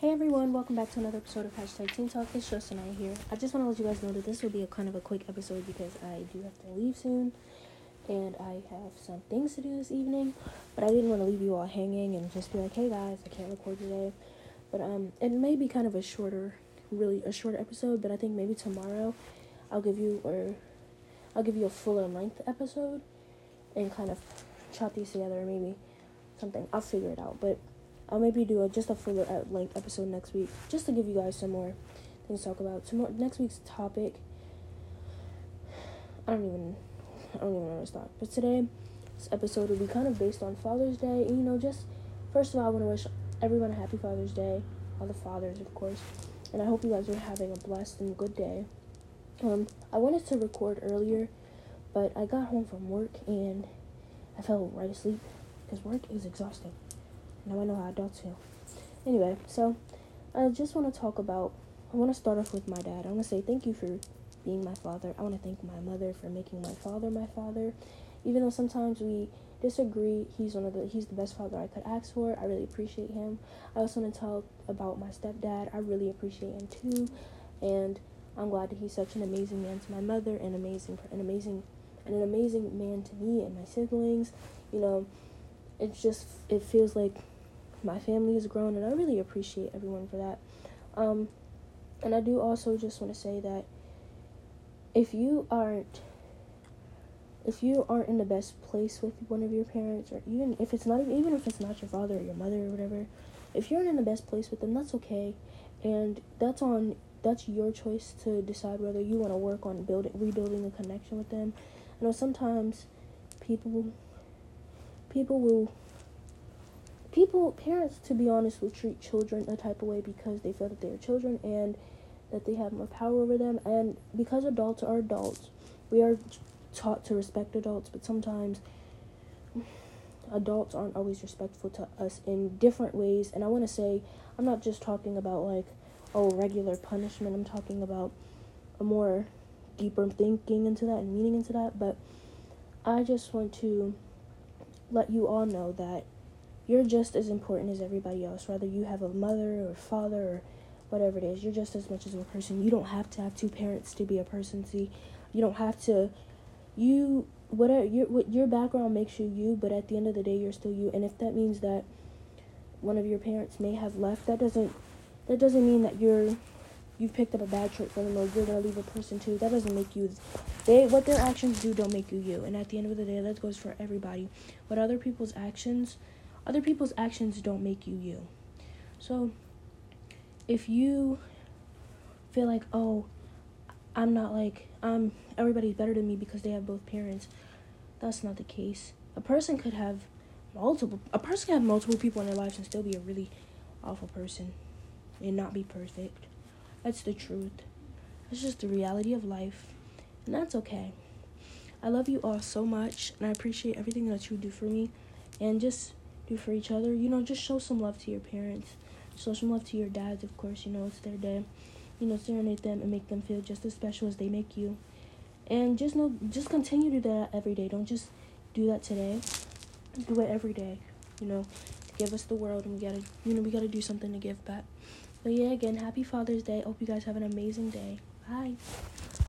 Hey everyone, welcome back to another episode of Hashtag Teen Talk. It's just I here. I just want to let you guys know that this will be a kind of a quick episode because I do have to leave soon and I have some things to do this evening. But I didn't want to leave you all hanging and just be like, hey guys, I can't record today. But um, it may be kind of a shorter, really a shorter episode. But I think maybe tomorrow I'll give you or I'll give you a fuller length episode and kind of chop these together. Maybe something. I'll figure it out. But I'll maybe do a, just a fuller at length episode next week, just to give you guys some more things to talk about. Tomorrow, next week's topic. I don't even, I don't even know where to start. But today, this episode will be kind of based on Father's Day. And, you know, just first of all, I want to wish everyone a happy Father's Day, all the fathers, of course. And I hope you guys are having a blessed and good day. Um, I wanted to record earlier, but I got home from work and I fell right asleep because work is exhausting. Now I know how adults feel. Anyway, so I just want to talk about. I want to start off with my dad. I want to say thank you for being my father. I want to thank my mother for making my father my father. Even though sometimes we disagree, he's one of the he's the best father I could ask for. I really appreciate him. I also want to talk about my stepdad. I really appreciate him too, and I'm glad that he's such an amazing man to my mother, and amazing an amazing and an amazing man to me and my siblings. You know, it's just it feels like my family has grown, and I really appreciate everyone for that. Um, and I do also just want to say that if you aren't if you aren't in the best place with one of your parents or even if it's not even if it's not your father or your mother or whatever if you're not in the best place with them that's okay and that's on that's your choice to decide whether you want to work on building rebuilding a connection with them i know sometimes people people will people, parents, to be honest, will treat children a type of way because they feel that they are children and that they have more power over them. And because adults are adults, we are taught to respect adults, but sometimes adults aren't always respectful to us in different ways. And I want to say, I'm not just talking about like, oh, regular punishment. I'm talking about a more deeper thinking into that and meaning into that. But I just want to let you all know that you're just as important as everybody else, whether you have a mother or father or whatever it is. You're just as much as a person. You don't have to have two parents to be a person. See, you don't have to. You whatever your what your background makes you you, but at the end of the day, you're still you. And if that means that one of your parents may have left, that doesn't that doesn't mean that you're you've picked up a bad trait from them or you're gonna leave a person too. That doesn't make you they what their actions do don't make you you. And at the end of the day, that goes for everybody. What other people's actions other people's actions don't make you you. So if you feel like, oh, I'm not like I'm everybody's better than me because they have both parents, that's not the case. A person could have multiple a person can have multiple people in their lives and still be a really awful person and not be perfect. That's the truth. That's just the reality of life. And that's okay. I love you all so much and I appreciate everything that you do for me. And just do for each other. You know, just show some love to your parents. Show some love to your dads, of course. You know, it's their day. You know, serenade them and make them feel just as special as they make you. And just know, just continue to do that every day. Don't just do that today. Do it every day. You know, give us the world, and we gotta, you know, we gotta do something to give back. But yeah, again, happy Father's Day. Hope you guys have an amazing day. Bye.